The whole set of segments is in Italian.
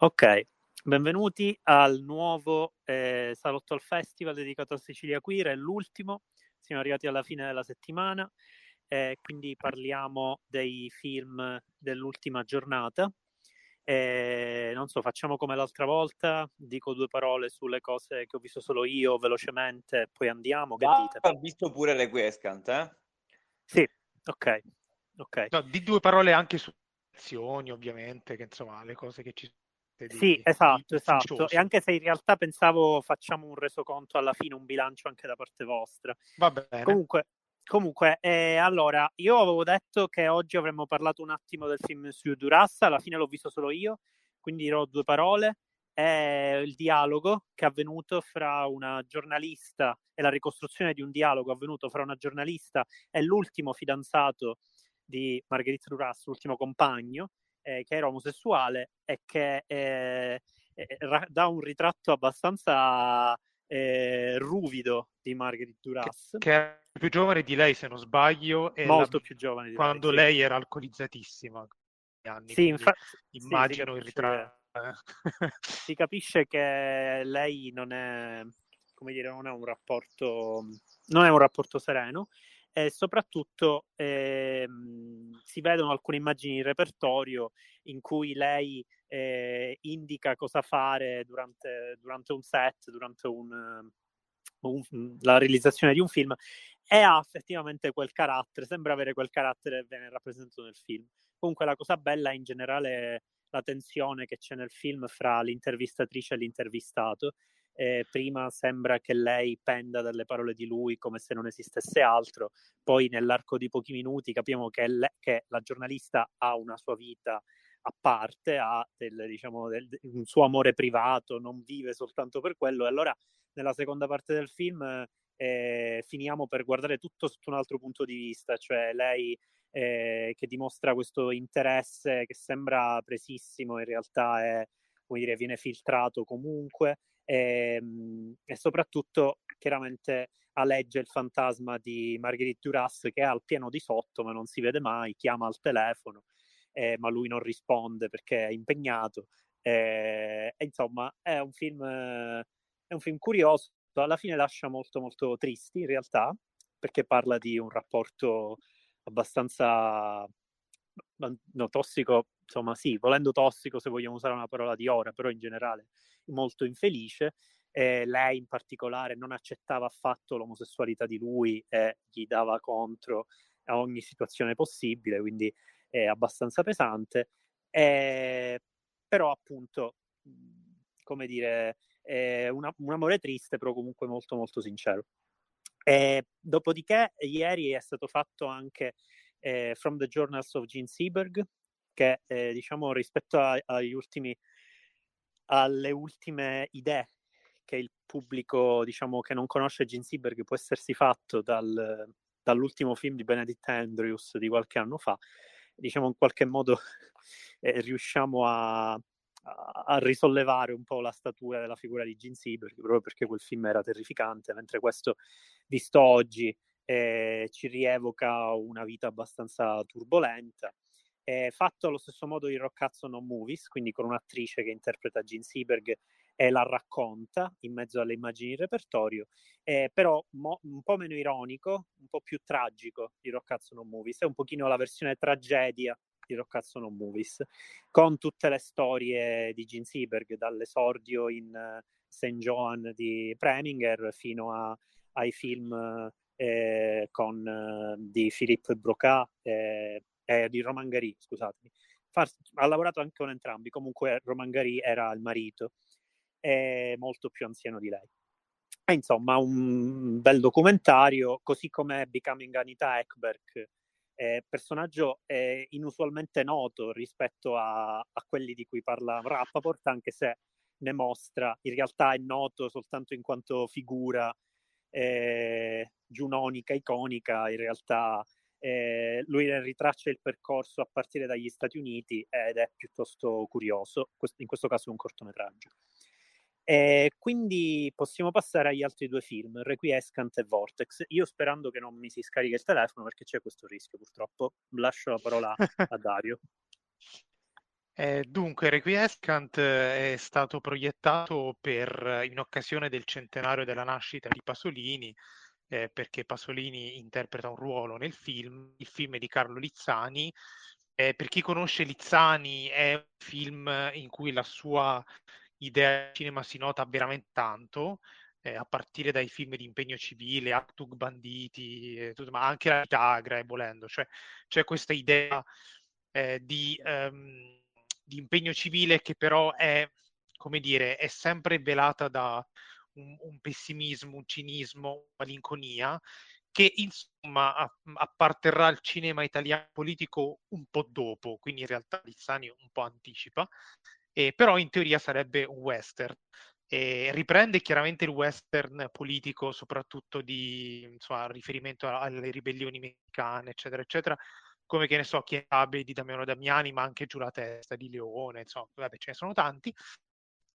Ok, benvenuti al nuovo eh, Salotto al Festival dedicato a Sicilia Queer, è l'ultimo, siamo arrivati alla fine della settimana, eh, quindi parliamo dei film dell'ultima giornata. Eh, non so, facciamo come l'altra volta, dico due parole sulle cose che ho visto solo io velocemente, poi andiamo. Che Ah, dite? Ho visto pure Requiescant, eh? Sì, ok, ok. No, di due parole anche su azioni, ovviamente, che insomma, le cose che ci sono. di- Sì, esatto, esatto. ufficioso. E anche se in realtà pensavo facciamo un resoconto alla fine, un bilancio anche da parte vostra. Va bene. Comunque, comunque eh, allora, io avevo detto che oggi avremmo parlato un attimo del film su Durassa, alla fine l'ho visto solo io, quindi dirò due parole. È il dialogo che è avvenuto fra una giornalista e la ricostruzione di un dialogo avvenuto fra una giornalista e l'ultimo fidanzato di Margherita Duras, l'ultimo compagno, eh, che era omosessuale e che eh, eh, ra- dà un ritratto abbastanza eh, ruvido di Margherita Duras, Che è più giovane di lei, se non sbaglio, molto la- più giovane di quando lei. lei era alcolizzatissima. Anni, Sì, quindi infa- sì, immagino si il ritratto. si capisce che lei non è, come dire, non è un rapporto, non è un rapporto sereno e soprattutto ehm, si vedono alcune immagini in repertorio in cui lei eh, indica cosa fare durante, durante un set, durante un, un- la realizzazione di un film e ha effettivamente quel carattere, sembra avere quel carattere ben rappresentato nel film. Comunque la cosa bella è in generale la tensione che c'è nel film fra l'intervistatrice e l'intervistato. Eh, prima sembra che lei penda dalle parole di lui come se non esistesse altro, poi nell'arco di pochi minuti capiamo che, le- che la giornalista ha una sua vita a parte, ha del, diciamo, del- un suo amore privato, non vive soltanto per quello. E allora nella seconda parte del film eh, finiamo per guardare tutto sotto un altro punto di vista, cioè lei eh, che dimostra questo interesse che sembra presissimo, in realtà è, come dire, viene filtrato comunque ehm, e soprattutto chiaramente aleggia il fantasma di Marguerite Duras che è al piano di sotto ma non si vede mai, chiama al telefono eh, ma lui non risponde perché è impegnato. Eh, e insomma è un film è un film curioso alla fine lascia molto molto tristi in realtà perché parla di un rapporto abbastanza no, tossico, insomma sì, volendo tossico se vogliamo usare una parola di ora, però in generale molto infelice. Eh, lei in particolare non accettava affatto l'omosessualità di lui e gli dava contro a ogni situazione possibile, quindi è abbastanza pesante. Eh, però appunto, come dire, è una, un amore triste, però comunque molto molto sincero. Dopodiché, ieri è stato fatto anche eh, From the Journals of Gene Seberg, che eh, diciamo rispetto a, ultimi, alle ultime idee che il pubblico diciamo che non conosce Gene Seberg può essersi fatto dal, dall'ultimo film di Benedict Andrews di qualche anno fa, diciamo in qualche modo eh, riusciamo a, a, risollevare un po' la statura della figura di Gene Seberg, proprio perché quel film era terrificante, mentre questo, visto oggi, eh, ci rievoca una vita abbastanza turbolenta. È fatto allo stesso modo in Roccazzo Non Movies, quindi con un'attrice che interpreta Gene Seberg e la racconta in mezzo alle immagini in repertorio, eh, però mo- un po' meno ironico, un po' più tragico di Roccazzo Non Movies, è un pochino la versione tragedia di Roccazzo Non Movies, con tutte le storie di Gene Seberg, dall'esordio in uh, St. Joan di Preminger fino a, ai film eh, con, eh, di Philippe Broca eh, e di Roman Gary, scusatemi. Far, ha lavorato anche con entrambi, comunque Roman Gary era il marito, molto più anziano di lei. E insomma, un bel documentario, così come Becoming Anita Ekberg, eh, personaggio eh, inusualmente noto rispetto a, a, quelli di cui parla Rappaport, anche se ne mostra, in realtà è noto soltanto in quanto figura eh, giunonica, iconica, in realtà eh, lui ritraccia il percorso a partire dagli Stati Uniti ed è piuttosto curioso, in questo caso è un cortometraggio. E quindi possiamo passare agli altri due film, Requiescant e Vortex. Io sperando che non mi si scarichi il telefono perché c'è questo rischio purtroppo. Lascio la parola a Dario. Eh, dunque, Requiescant è stato proiettato per, in occasione del centenario della nascita di Pasolini, eh, perché Pasolini interpreta un ruolo nel film. Il film è di Carlo Lizzani. Eh, per chi conosce Lizzani, è un film in cui la sua idea di cinema si nota veramente tanto, eh, a partire dai film di impegno civile, Actug Banditi, eh, tutto, ma anche la Tagra, volendo. Cioè, c'è questa idea eh, di, um, di, impegno civile che però è, come dire, è sempre velata da un, un pessimismo, un cinismo, una malinconia, che insomma apparterrà al cinema italiano politico un po' dopo, quindi in realtà Lizzani un po' anticipa, eh, però in teoria sarebbe un western. Eh, riprende chiaramente il western politico, soprattutto di insomma, riferimento alle ribellioni messicane, eccetera, eccetera, come che ne so, Chiabe di Damiano Damiani, ma anche Giù la testa di Leone, insomma, vabbè, ce ne sono tanti.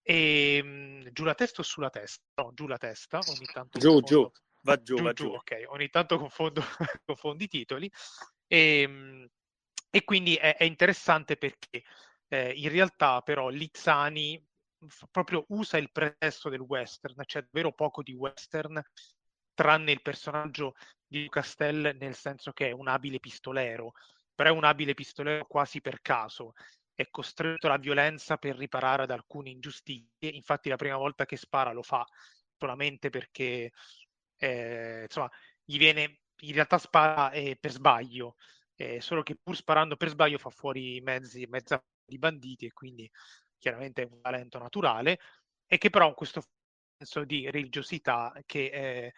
E mh, giù la testa o sulla testa? No, giù la testa, ogni tanto. Giù, giù, va giù, giù, va giù. Ok, ogni tanto confondo, confondo i titoli. E, e quindi è, è interessante perché eh, in realtà però Lizzani proprio usa il pretesto del western, c'è cioè davvero poco di western tranne il personaggio di Castel nel senso che è un abile pistolero, però è un abile pistolero quasi per caso, è costretto alla violenza per riparare ad alcune ingiustizie, infatti la prima volta che spara lo fa solamente perché eh, insomma, gli viene, in realtà spara eh, per sbaglio, eh, solo che pur sparando per sbaglio fa fuori mezzi, mezza di banditi e quindi chiaramente è un talento naturale e che però ha questo senso di religiosità che eh,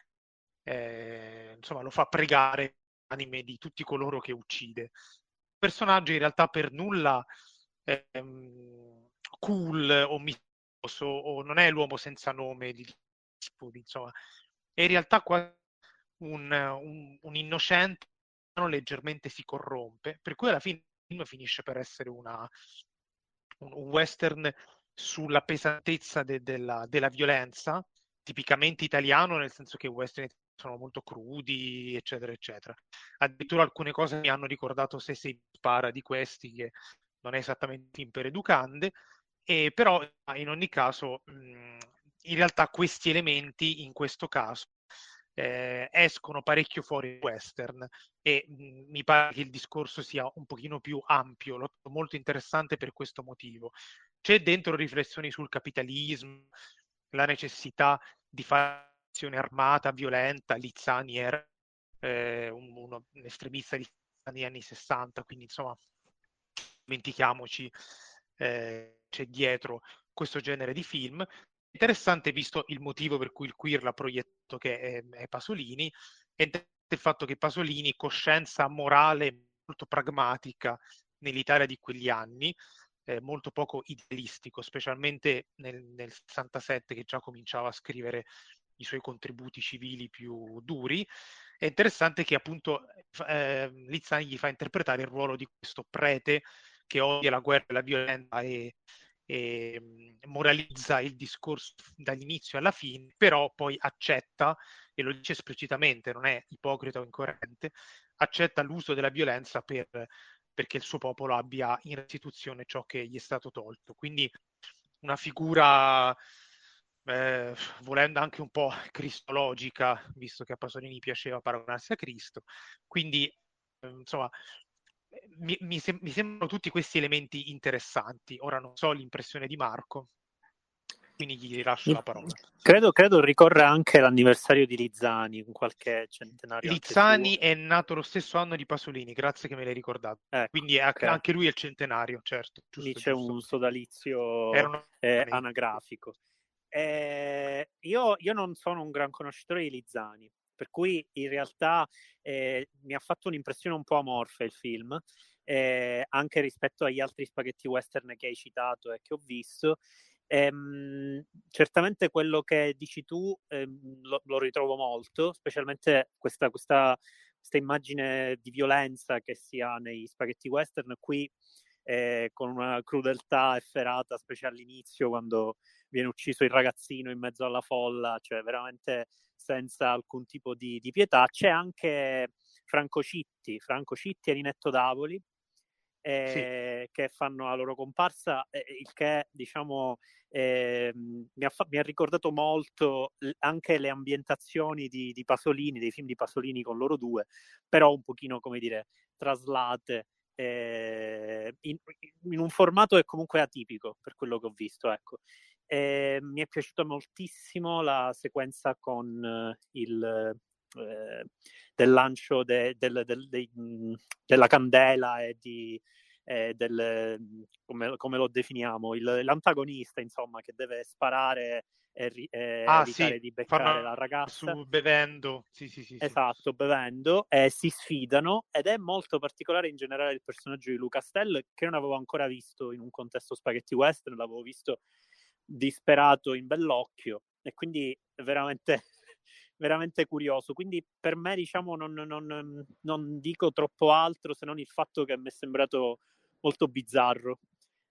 eh, insomma lo fa pregare anime di tutti coloro che uccide. Il personaggio in realtà per nulla ehm, cool o misterioso o non è l'uomo senza nome di insomma, è in realtà quasi un, un, un innocente leggermente si corrompe, per cui alla fine film finisce per essere una, un, western sulla pesantezza de, della, della, violenza, tipicamente italiano, nel senso che i western sono molto crudi, eccetera, eccetera. Addirittura alcune cose mi hanno ricordato Se si spara di questi, che non è esattamente per educande, e però in ogni caso, mh, in realtà questi elementi, in questo caso, eh, escono parecchio fuori western e mhmm, mi pare che il discorso sia un pochino più ampio, lo trovo molto interessante per questo motivo. C'è dentro riflessioni sul capitalismo, la necessità di fare azione armata, violenta, Lizzani era eh, un, un, estremista negli anni 60, quindi insomma dimentichiamoci eh, c'è dietro questo genere di film. Interessante visto il motivo per cui il queer l'ha proiettato che è, è Pasolini e il fatto che Pasolini, coscienza morale molto pragmatica nell'Italia di quegli anni, eh, molto poco idealistico, specialmente nel, nel 67 che già cominciava a scrivere i suoi contributi civili più duri. È interessante che appunto eh, Lizzani gli fa interpretare il ruolo di questo prete che odia la guerra e la violenza e, e ehm, moralizza il discorso dall'inizio alla fine, però poi accetta, e lo dice esplicitamente, non è ipocrita o incoerente, accetta l'uso della violenza per, perché il suo popolo abbia in restituzione ciò che gli è stato tolto. Quindi una figura, eh, volendo anche un po' cristologica, visto che a Pasolini piaceva paragonarsi a Cristo. Quindi, eh, insomma, mi, mi, sem- mi, sembrano tutti questi elementi interessanti. Ora non so l'impressione di Marco, quindi gli lascio la parola. Credo, credo ricorra anche l'anniversario di Lizzani, con qualche centenario. Lizzani è nato lo stesso anno di Pasolini, grazie che me l'hai ricordato. Eh, quindi okay. anche lui è il centenario, certo. Giusto, Lì c'è giusto. un sodalizio eh, anagrafico. Eh, io, io non sono un gran conoscitore di Lizzani, per cui in realtà eh, mi ha fatto un'impressione un po' amorfa il film, eh, anche rispetto agli altri spaghetti western che hai citato e che ho visto. Ehm, certamente quello che dici tu ehm, lo, lo, ritrovo molto, specialmente questa, questa, questa, immagine di violenza che si ha nei spaghetti western. Qui eh, con una crudeltà efferata, specie all'inizio quando viene ucciso il ragazzino in mezzo alla folla, cioè veramente senza alcun tipo di, di pietà. C'è anche Franco Citti, Franco Citti e Ninetto Davoli, eh, sì. che fanno la loro comparsa, eh, il che diciamo eh, mi, ha fa- mi, ha ricordato molto anche le ambientazioni di, di, Pasolini, dei film di Pasolini con loro due, però un pochino come dire traslate eh, in, in, un formato che comunque è atipico per quello che ho visto. Ecco. Eh, mi è piaciuta moltissimo la sequenza con eh, il eh, del lancio de, del, del, de, della candela e di, eh, del, come, come, lo definiamo, il, l'antagonista, insomma, che deve sparare e, e ah, evitare sì, di beccare la ragazza. Su, bevendo, sì, sì, sì. Esatto, bevendo, e si sfidano ed è molto particolare in generale il personaggio di Luca Stell, che non avevo ancora visto in un contesto spaghetti western, l'avevo visto disperato in bellocchio e quindi veramente veramente curioso. Quindi per me, diciamo, non, non, non, dico troppo altro se non il fatto che mi è sembrato molto bizzarro.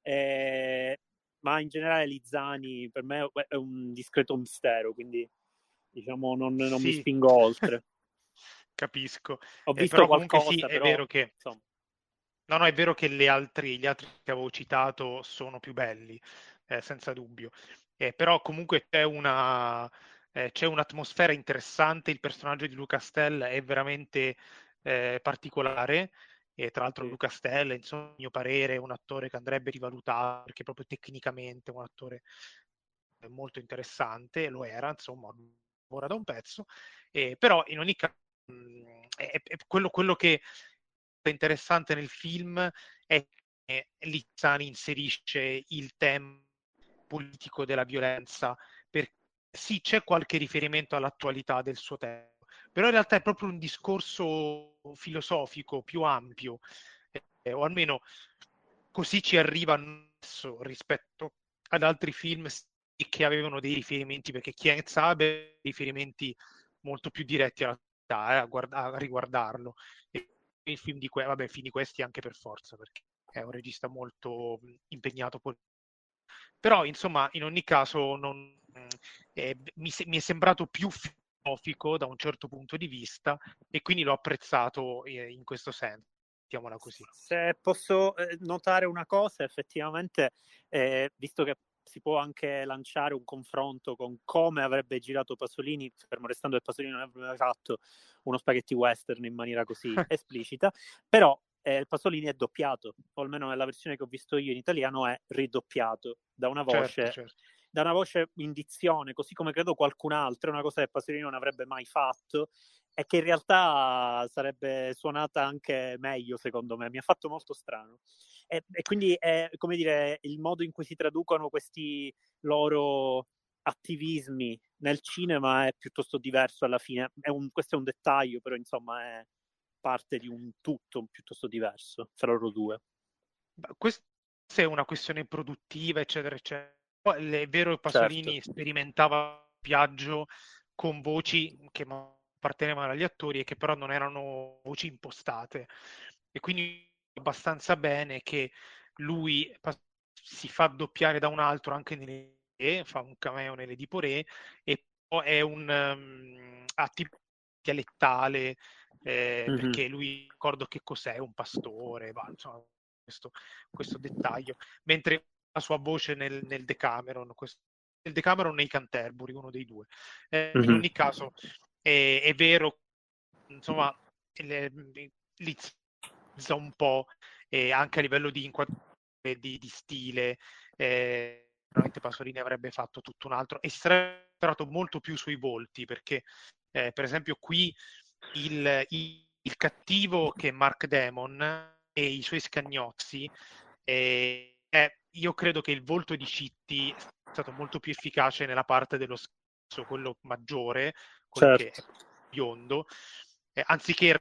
Eh, ma in generale Lizzani per me è un discreto mistero, quindi diciamo non, non sì. mi spingo oltre. Capisco. Ho eh, visto eh, qualcosa, sì, però, è vero che... Insomma. No, no, è vero che altri, gli altri che avevo citato sono più belli, eh, senza dubbio. Eh, però comunque c'è una, eh, c'è un'atmosfera interessante, il personaggio di Luca Stell è veramente eh, particolare e tra l'altro Luca Stella, insomma, a mio parere, è un attore che andrebbe rivalutato perché proprio tecnicamente è un attore molto interessante, lo era, insomma, ora da un pezzo, eh, però in ogni caso è, è quello, quello, che è interessante nel film è che Lizzani inserisce il tema politico della violenza, perché sì, c'è qualche riferimento all'attualità del suo tempo, però in realtà è proprio un discorso filosofico più ampio, eh, o almeno così ci arriva adesso rispetto ad altri film che avevano dei riferimenti, perché Chienz ha riferimenti molto più diretti alla realtà, eh, a, guard- a, riguardarlo. E i film di, que- vabbè, film di questi anche per forza, perché è un regista molto impegnato. Però, insomma, in ogni caso non, eh, mi, se- mi, è sembrato più filosofico da un certo punto di vista e quindi l'ho apprezzato eh, in questo senso. Mettiamola così. Se posso eh, notare una cosa, effettivamente, eh, visto che si può anche lanciare un confronto con come avrebbe girato Pasolini, fermo restando che Pasolini non avrebbe fatto uno spaghetti western in maniera così esplicita, però eh, Pasolini è doppiato, o almeno nella versione che ho visto io in italiano è ridoppiato da una voce certo, certo da una voce indizione, così come credo qualcun altro, una cosa che Pasolini non avrebbe mai fatto e che in realtà sarebbe suonata anche meglio, secondo me. Mi ha fatto molto strano. E, e quindi è, come dire, il modo in cui si traducono questi loro attivismi nel cinema è piuttosto diverso alla fine. È un, questo è un dettaglio, però insomma è parte di un tutto piuttosto diverso fra loro due. Questa è una questione produttiva, eccetera, eccetera è vero che Pasolini certo. sperimentava viaggio con voci che appartenevano agli attori e che però non erano voci impostate. E quindi abbastanza bene che lui si fa doppiare da un altro anche nelle fa un cameo nelle Re e poi è un um, tipo dialettale eh, mm-hmm. perché lui ricordo che cos'è un pastore va, insomma, questo, questo dettaglio mentre sua voce nel, nel Decameron, questo, nel Decameron nei Canterbury, uno dei due. Eh, mm-hmm. In ogni caso è, è vero, insomma, lizza un po' eh, anche a livello di inquadratura di, di, stile. Eh, veramente Pasolini avrebbe fatto tutto un altro e si sarebbe centrato molto più sui volti perché eh, per esempio qui il, il, il, cattivo che è Mark Damon e i suoi scagnozzi eh, è io credo che il volto di Citti sia stato molto più efficace nella parte dello scherzo, quello maggiore, quello certo. che è biondo, eh, anziché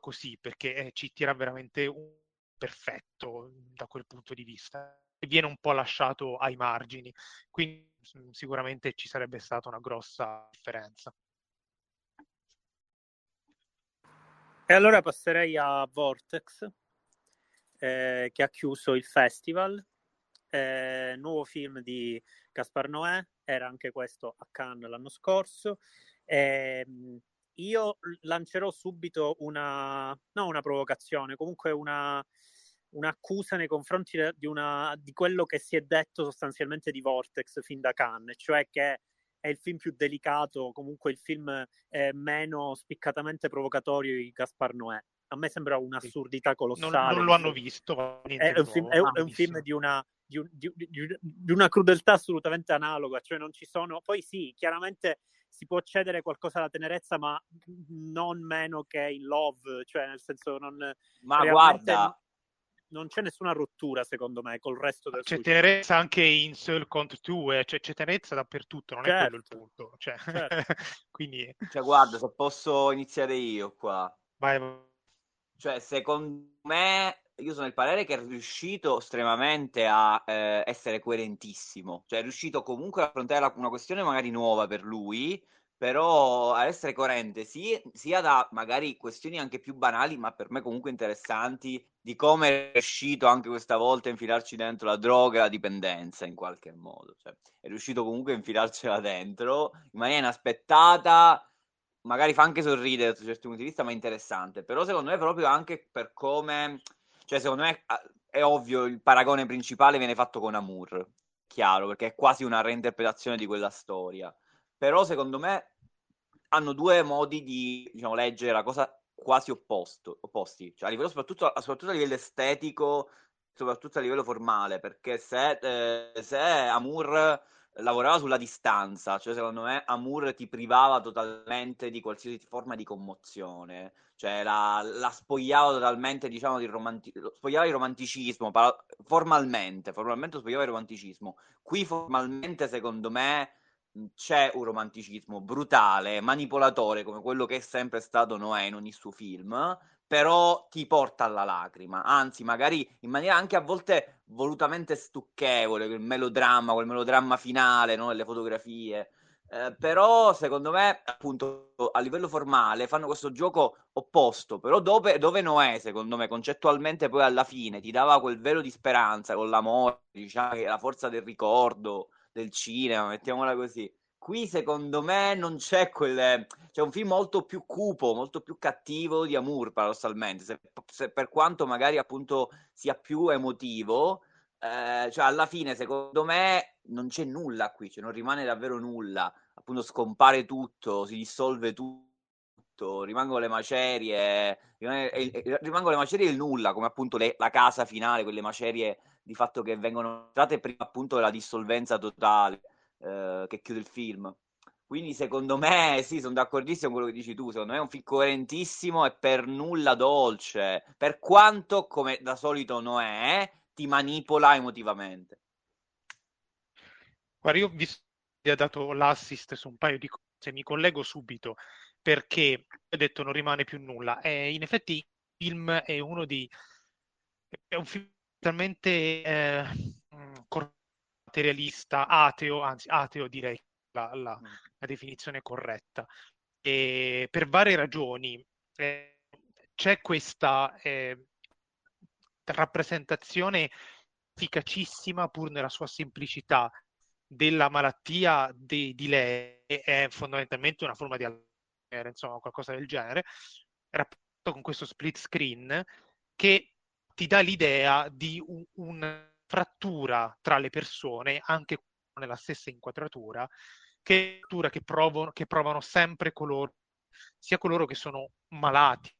così, perché eh, Citti era veramente un perfetto da quel punto di vista e viene un po' lasciato ai margini, quindi sicuramente ci sarebbe stata una grossa differenza. E allora passerei a Vortex, eh, che ha chiuso il festival, eh, nuovo film di Gaspar Noè, era anche questo a Cannes l'anno scorso. Eh, io lancerò subito una, no, una provocazione, comunque una, un'accusa nei confronti di, una, di quello che si è detto sostanzialmente di Vortex fin da Cannes, cioè che è il film più delicato, comunque il film eh, meno spiccatamente provocatorio di Gaspar Noè. A me sembra un'assurdità colossale. Non, non lo hanno visto. È un, film, è, è un film di una, di, un, di, di una, crudeltà assolutamente analoga, cioè non ci sono. Poi sì, chiaramente si può cedere qualcosa alla tenerezza, ma non meno che in Love, cioè nel senso non. Ma guarda, non c'è nessuna rottura, secondo me, col resto del C'è successo. tenerezza anche in Soul Count 2, cioè, c'è tenerezza dappertutto, non certo. è quello il punto. Cioè, certo. quindi... cioè, guarda, se posso iniziare io qua. Vai. Cioè, secondo me, io sono il parere che è riuscito estremamente a eh, essere coerentissimo. Cioè, è riuscito comunque a affrontare una questione magari nuova per lui, però ad essere coerente sì, sia da magari questioni anche più banali, ma per me comunque interessanti, di come è riuscito anche questa volta a infilarci dentro la droga e la dipendenza in qualche modo. Cioè, è riuscito comunque a infilarcela dentro in maniera inaspettata, magari fa anche sorridere da certi punti di vista, ma interessante. Però secondo me proprio anche per come... Cioè, secondo me è ovvio, il paragone principale viene fatto con Amour, chiaro, perché è quasi una reinterpretazione di quella storia. Però secondo me hanno due modi di diciamo, leggere la cosa quasi opposto, opposti, cioè a livello soprattutto, soprattutto, a livello estetico, soprattutto a livello formale, perché se, eh, se Amour lavorava sulla distanza, cioè secondo me Amour ti privava totalmente di qualsiasi forma di commozione, cioè la, la spogliava totalmente, diciamo, di romanti- spogliava il romanticismo, formalmente, formalmente spogliava il romanticismo. Qui formalmente, secondo me, c'è un romanticismo brutale, manipolatore, come quello che è sempre stato Noè in ogni suo film, però ti porta alla lacrima, anzi magari in maniera anche a volte volutamente stucchevole, quel melodramma, quel melodramma finale, no? le fotografie. Eh, però secondo me appunto a livello formale fanno questo gioco opposto però dove, dove Noè secondo me concettualmente poi alla fine ti dava quel velo di speranza con l'amore diciamo la forza del ricordo del cinema, mettiamola così. Qui secondo me non c'è quel... C'è un film molto più cupo, molto più cattivo di Amour, paradossalmente. Se, se, per quanto magari appunto sia più emotivo, eh, cioè alla fine secondo me non c'è nulla qui, cioè non rimane davvero nulla. Appunto scompare tutto, si dissolve tutto, rimangono le macerie, rimangono le macerie il nulla, come appunto le, la casa finale, quelle macerie di fatto che vengono entrate prima appunto della dissolvenza totale eh, che chiude il film. Quindi secondo me, sì, sono d'accordissimo con quello che dici tu, secondo me è un film coerentissimo e per nulla dolce, per quanto, come da solito non è, ti manipola emotivamente. Guarda, io vi ho dato l'assist su un paio di cose, mi collego subito, perché ho detto non rimane più nulla. E in effetti il film è uno di... è un film talmente eh, mm, materialista, ateo, anzi ateo direi la, la, mm. la definizione corretta. E per varie ragioni eh, c'è questa eh, rappresentazione efficacissima pur nella sua semplicità della malattia de, di lei è fondamentalmente una forma di alzheimer, insomma qualcosa del genere, rapportato con questo split screen che ti dà l'idea di un, una frattura tra le persone, anche nella stessa inquadratura, che, che, provano, che provano sempre coloro, sia coloro che sono malati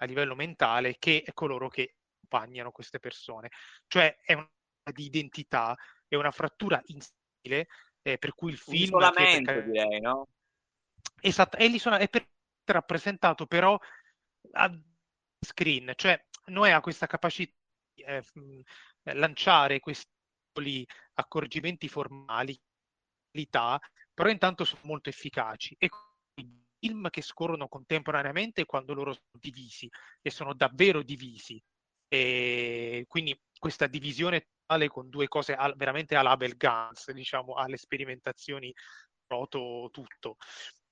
a livello mentale che coloro che accompagnano queste persone. Cioè è una di identità, è una frattura in stile, eh, per cui il film... isolamento, perché... direi, no? Esatto, è, è per... rappresentato però a screen, cioè Noè ha questa capacità di eh, lanciare questi accorgimenti formali, però intanto sono molto efficaci. E i film che scorrono contemporaneamente quando loro sono divisi e sono davvero divisi. E quindi questa divisione totale con due cose al, veramente alla Abel Guns, diciamo, alle sperimentazioni proto tutto.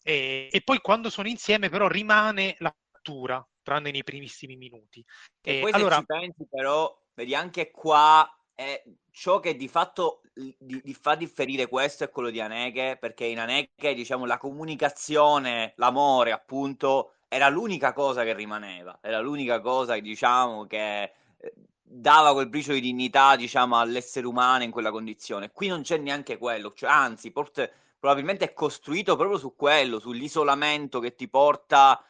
E, e, poi quando sono insieme però rimane la fattura tranne nei primissimi minuti. E, e poi allora... pensi però, vedi anche qua è ciò che di fatto di, di fa differire questo è quello di Aneke, perché in Aneke, diciamo, la comunicazione, l'amore, appunto, era l'unica cosa che rimaneva, era l'unica cosa, diciamo, che eh, dava quel briciolo di dignità, diciamo, all'essere umano in quella condizione. Qui non c'è neanche quello, cioè, anzi, porta, probabilmente è costruito proprio su quello, sull'isolamento che ti porta,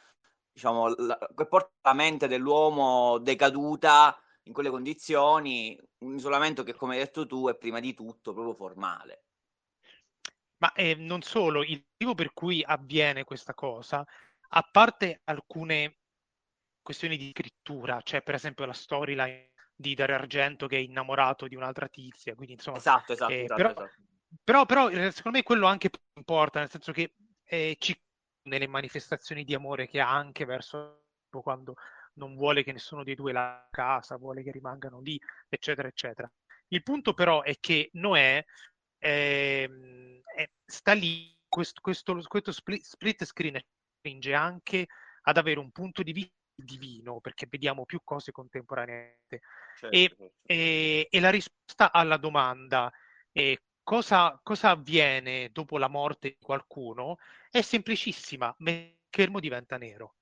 diciamo, la, che porta la mente dell'uomo decaduta in quelle condizioni, un isolamento che, come hai detto tu, è prima di tutto proprio formale. Ma eh, non solo, il motivo per cui avviene questa cosa, a parte alcune questioni di scrittura, cioè per esempio la storyline di Dario Argento che è innamorato di un'altra tizia, quindi insomma... Esatto, esatto, eh, esatto, però, esatto. Però, però, eh, secondo me quello anche importa, nel senso che eh, ci nelle manifestazioni di amore che ha anche verso quando non vuole che nessuno dei due la casa, vuole che rimangano lì, eccetera, eccetera. Il punto però è che Noè eh, sta lì, questo, questo, questo split, split screen spinge anche ad avere un punto di vista divino, perché vediamo più cose contemporaneamente. Certo, e, certo. E, e, la risposta alla domanda eh, cosa, cosa avviene dopo la morte di qualcuno è semplicissima, lo schermo diventa nero.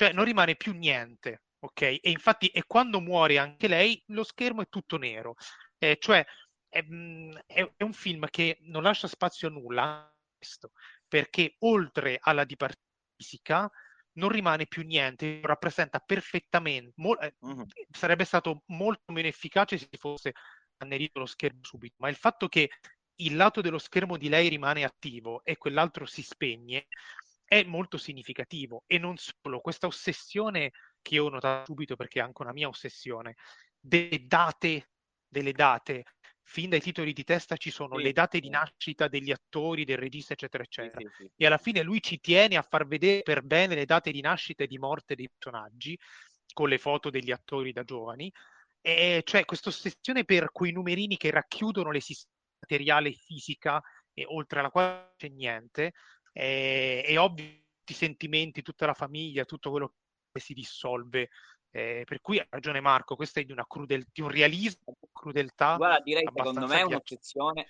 Cioè non rimane più niente, ok? E infatti e quando muore anche lei, lo schermo è tutto nero. Eh, cioè è, mm, è, è, un film che non lascia spazio a nulla, perché oltre alla dipartita fisica non rimane più niente, rappresenta perfettamente, mo- uh-huh. sarebbe stato molto meno efficace se fosse annerito lo schermo subito, ma il fatto che il lato dello schermo di lei rimane attivo e quell'altro si spegne è molto significativo e non solo questa ossessione che io ho notato subito perché è anche una mia ossessione delle date delle date fin dai titoli di testa ci sono sì, le date sì. di nascita degli attori, del regista, eccetera, eccetera. Sì, e alla fine lui ci tiene a far vedere per bene le date di nascita e di morte dei personaggi, con le foto degli attori da giovani. E cioè questa ossessione per quei numerini che racchiudono l'esistenza materiale fisica e oltre alla quale c'è niente, è, è ovvio i sentimenti, tutta la famiglia, tutto quello che si dissolve. Eh, per cui ha ragione Marco, questa è di, una crudel- di un realismo, crudeltà. Guarda, direi secondo me è un'eccezione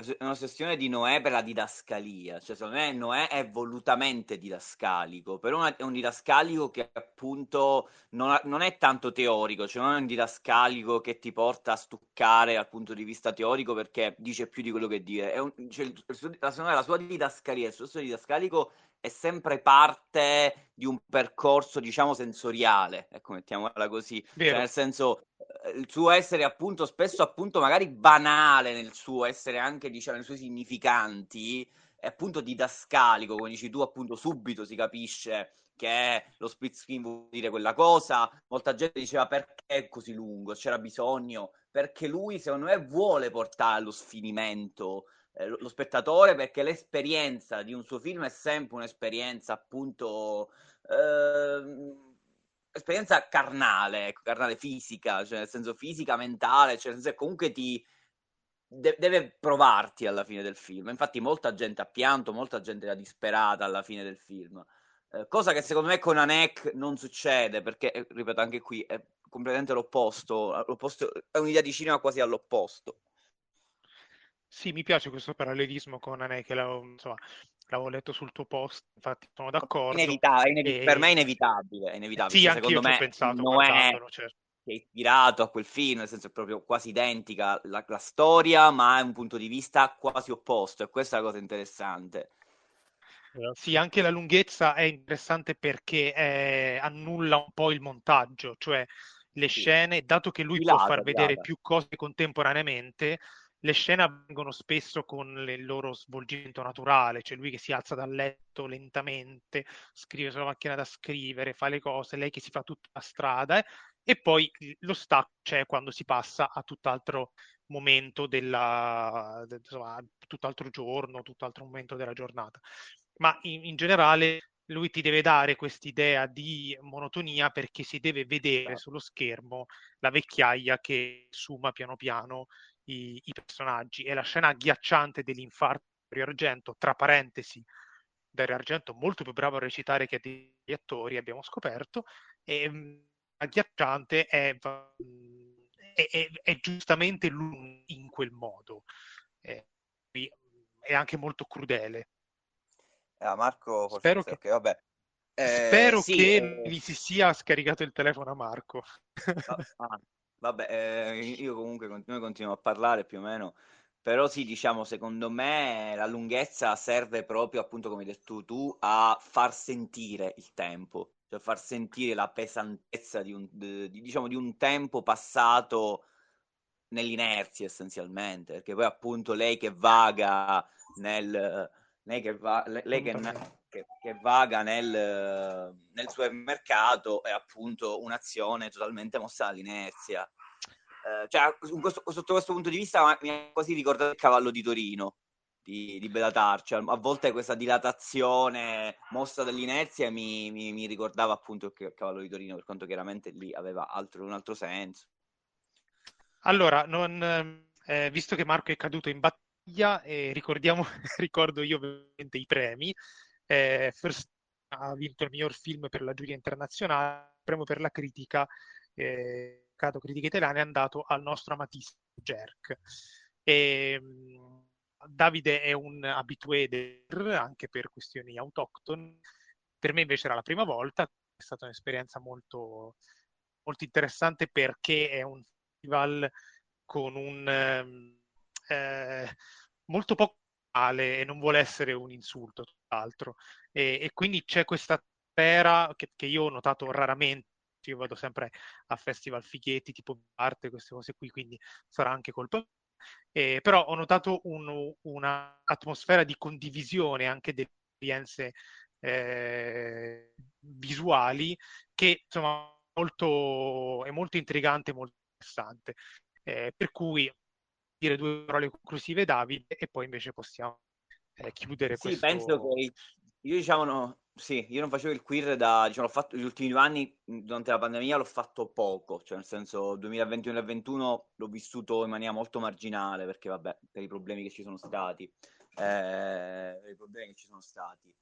è un'ossessione di Noè per la didascalia, cioè secondo me Noè è volutamente didascalico, però è un didascalico che appunto non, ha, non, è tanto teorico, cioè non è un didascalico che ti porta a stuccare dal punto di vista teorico perché dice più di quello che dire, un, cioè, la, la, sua didascalia, il suo didascalico è sempre parte di un percorso, diciamo, sensoriale, ecco, mettiamola così, cioè, nel senso eh, il suo essere appunto spesso appunto magari banale nel suo essere anche diciamo nei suoi significanti è appunto didascalico. Come dici tu appunto subito si capisce che lo split screen vuol dire quella cosa. Molta gente diceva perché è così lungo? C'era bisogno? Perché lui secondo me vuole portare allo sfinimento eh, lo, spettatore perché l'esperienza di un suo film è sempre un'esperienza appunto eh, esperienza carnale, ecco, carnale fisica, cioè nel senso fisica, mentale, cioè nel senso comunque ti de- deve provarti alla fine del film. Infatti molta gente ha pianto, molta gente era disperata alla fine del film. Eh, cosa che secondo me con Anek non succede, perché, eh, ripeto, anche qui è completamente l'opposto, l'opposto è un'idea di cinema quasi all'opposto. Sì, mi piace questo parallelismo con Anè, che l'avevo, insomma, l'avevo letto sul tuo post, infatti sono d'accordo. Inevita- inevi- e... Per me è inevitabile, è inevitabile. Sì, cioè, secondo me pensato, non è certo. che è ispirato a quel film, nel senso è proprio quasi identica la, la storia, ma è un punto di vista quasi opposto, e questa è la cosa interessante. Sì, anche la lunghezza è interessante perché eh, annulla un po' il montaggio, cioè le sì. scene, dato che lui dilata, può far vedere dilata. più cose contemporaneamente, le scene avvengono spesso con il loro svolgimento naturale, cioè lui che si alza dal letto lentamente, scrive sulla macchina da scrivere, fa le cose, lei che si fa tutta la strada e poi lo stacco c'è quando si passa a tutt'altro momento della, insomma, tutt'altro giorno, tutt'altro momento della giornata. Ma in, in generale lui ti deve dare quest'idea di monotonia perché si deve vedere sullo schermo la vecchiaia che suma piano piano i, i personaggi e la scena agghiacciante dell'infarto di Argento, tra parentesi, Dario Argento molto più bravo a recitare che degli attori, abbiamo scoperto, e, mh, agghiacciante è, è, è, è, giustamente lui in quel modo. Eh, è anche molto crudele. Ah, Marco, spero che, okay, vabbè. Eh, spero sì, che eh... gli si sia scaricato il telefono a Marco. ah, ah, vabbè, eh, io comunque continuo, continuo a parlare più o meno. Però sì, diciamo, secondo me la lunghezza serve proprio, appunto, come hai detto tu, a far sentire il tempo, cioè far sentire la pesantezza di un, di, diciamo, di un tempo passato nell'inerzia essenzialmente, perché poi appunto lei che vaga nel... Lei che, va, lei che, che, che vaga nel, nel supermercato è appunto un'azione totalmente mossa dall'inerzia eh, cioè, questo, sotto questo punto di vista mi ha quasi ricordato il cavallo di Torino di, di Belatarcia. A volte questa dilatazione mossa dall'inerzia mi, mi, mi, ricordava appunto il cavallo di Torino, per quanto chiaramente lì aveva altro, un altro senso. Allora, non, eh, visto che Marco è caduto in battaglia, eh, ricordiamo, ricordo io ovviamente i premi. Eh, First ha vinto il miglior film per la giuria internazionale, il premio per la critica eh, critica italiana è andato al nostro amatissimo Jerk. E, ehm, Davide è un abitué anche per questioni autoctone. Per me invece era la prima volta, è stata un'esperienza molto, molto interessante perché è un festival con un ehm, eh, molto poco e non vuole essere un insulto, tutt'altro. E, e quindi c'è questa sfera che, che, io ho notato raramente io vado sempre a festival fighetti tipo arte, queste cose qui, quindi sarà anche colpa eh, però ho notato un, un'atmosfera di condivisione anche delle esperienze eh, visuali che insomma molto, è molto intrigante molto interessante. Eh, per cui dire due parole conclusive Davide e poi invece possiamo eh, chiudere sì, questo... penso che io diciamo no, sì, io non facevo il queer da, diciamo, l'ho fatto gli ultimi due anni, durante la pandemia l'ho fatto poco, cioè nel senso 2020-2021 l'ho vissuto in maniera molto marginale perché vabbè, per i problemi che ci sono stati, eh, per i problemi che ci sono stati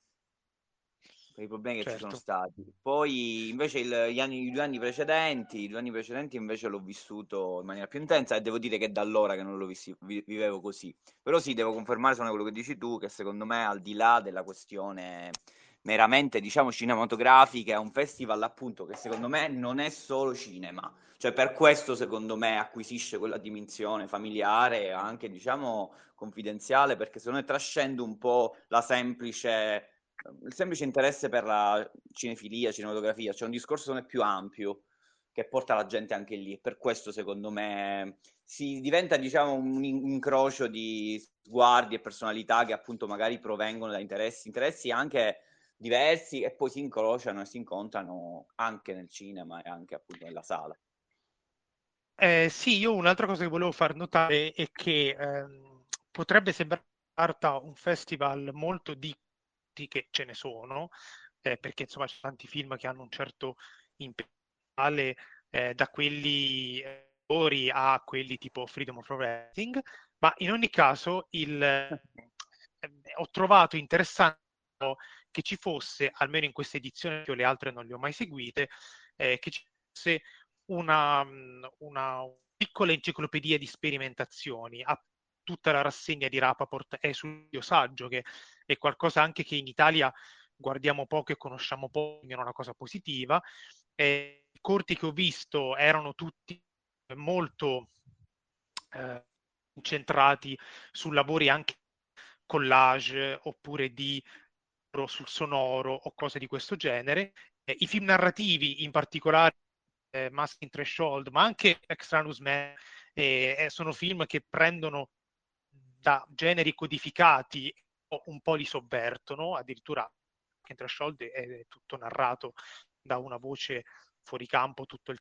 per i problemi che certo. ci sono certo. stati. Poi invece il, gli anni, i due anni precedenti, i due anni precedenti invece l'ho vissuto in maniera più intensa e devo dire che da allora che non lo vissi, vi, vivevo così. Però sì, devo confermare sono quello che dici tu, che secondo me al di là della questione meramente diciamo cinematografica è un festival appunto che secondo me non è solo cinema cioè per questo secondo me acquisisce quella dimensione familiare e anche diciamo confidenziale perché secondo me trascende un po' la semplice il semplice interesse per la cinefilia, cinematografia, cioè un discorso non è più ampio che porta la gente anche lì. Per questo, secondo me, si diventa diciamo un incrocio di sguardi e personalità che appunto magari provengono da interessi, interessi anche diversi e poi si incrociano e si incontrano anche nel cinema e anche appunto nella sala. Eh, sì, io un'altra cosa che volevo far notare è che ehm, potrebbe sembrare un festival molto di che ce ne sono, eh, perché insomma c'è tanti film che hanno un certo impegno, eh, da quelli eh, a quelli tipo Freedom of Writing, ma in ogni caso il, eh, ho trovato interessante che ci fosse, almeno in questa edizione, io le altre non le ho mai seguite, eh, che ci fosse una, una, piccola enciclopedia di sperimentazioni. A tutta la rassegna di Rapaport è sul saggio, che è qualcosa anche che in Italia guardiamo poco e conosciamo poco, quindi è una cosa positiva. Eh, I corti che ho visto erano tutti molto eh, incentrati su lavori anche collage oppure di sul sonoro o cose di questo genere. Eh, I film narrativi, in particolare eh, Mask in Threshold, ma anche Extranus Man, eh, eh, sono film che prendono da generi codificati un po' li sovvertono, addirittura in Threshold è tutto narrato da una voce fuori campo tutto il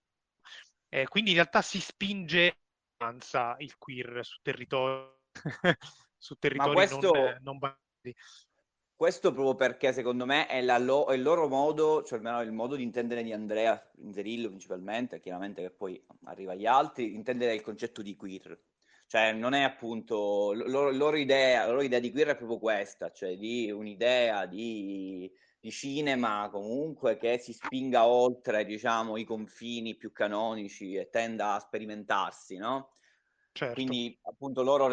eh, quindi in realtà si spinge il queer su territorio su territori questo... non, non. Questo proprio perché secondo me è, lo- è, il loro modo, cioè almeno il modo di intendere di Andrea Inzerillo principalmente, chiaramente che poi arriva agli altri, intendere il concetto di queer. Cioè, non è appunto loro, loro idea, la loro idea di queer è proprio questa, cioè di un'idea di, di cinema comunque che si spinga oltre, diciamo, i confini più canonici e tenda a sperimentarsi, no? Certo. Quindi appunto loro,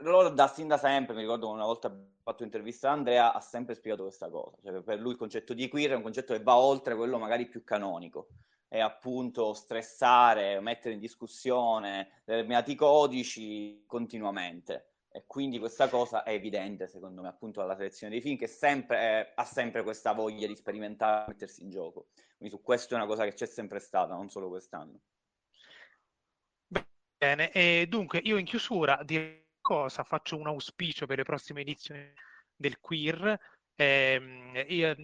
loro da sin da sempre, mi ricordo una volta fatto un'intervista a Andrea, ha sempre spiegato questa cosa, cioè per lui il concetto di queer è un concetto che va oltre quello magari più canonico e appunto stressare, mettere in discussione determinati codici continuamente. E quindi questa cosa è evidente, secondo me, appunto dalla selezione dei film, che sempre, eh, ha sempre questa voglia di sperimentare, mettersi in gioco. Quindi su questo è una cosa che c'è sempre stata, non solo quest'anno. Bene, e dunque io in chiusura di cosa faccio un auspicio per le prossime edizioni del Queer. Eh, io,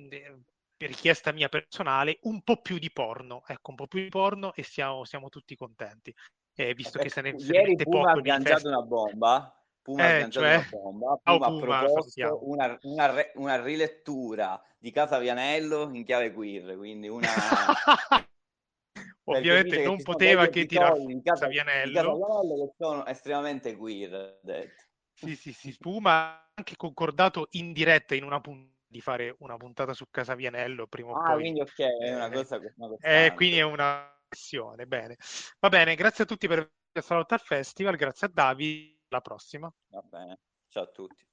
richiesta mia personale, un po' più di porno, ecco, un po' più di porno e siamo, siamo tutti contenti. Eh, visto che se ne, se Ieri Puma poco ha lanciato una bomba, Puma eh, ha cioè... una bomba, Puma, oh, Puma ha proposto una, una, re, una, rilettura di Casa Vianello in chiave queer, quindi una... Ovviamente non poteva che tirare di Casa, Vianello. Casa Vianello che sono estremamente queer. Detto. Sì, sì, sì, Puma ha anche concordato in diretta in una puntata di fare una puntata su Casavianello prima o ah, poi. quindi ok, è una cosa, una cosa eh, quindi è una questione, bene. Va bene, grazie a tutti per aver salutato al festival, grazie a Davi, alla prossima. Va bene, ciao a tutti.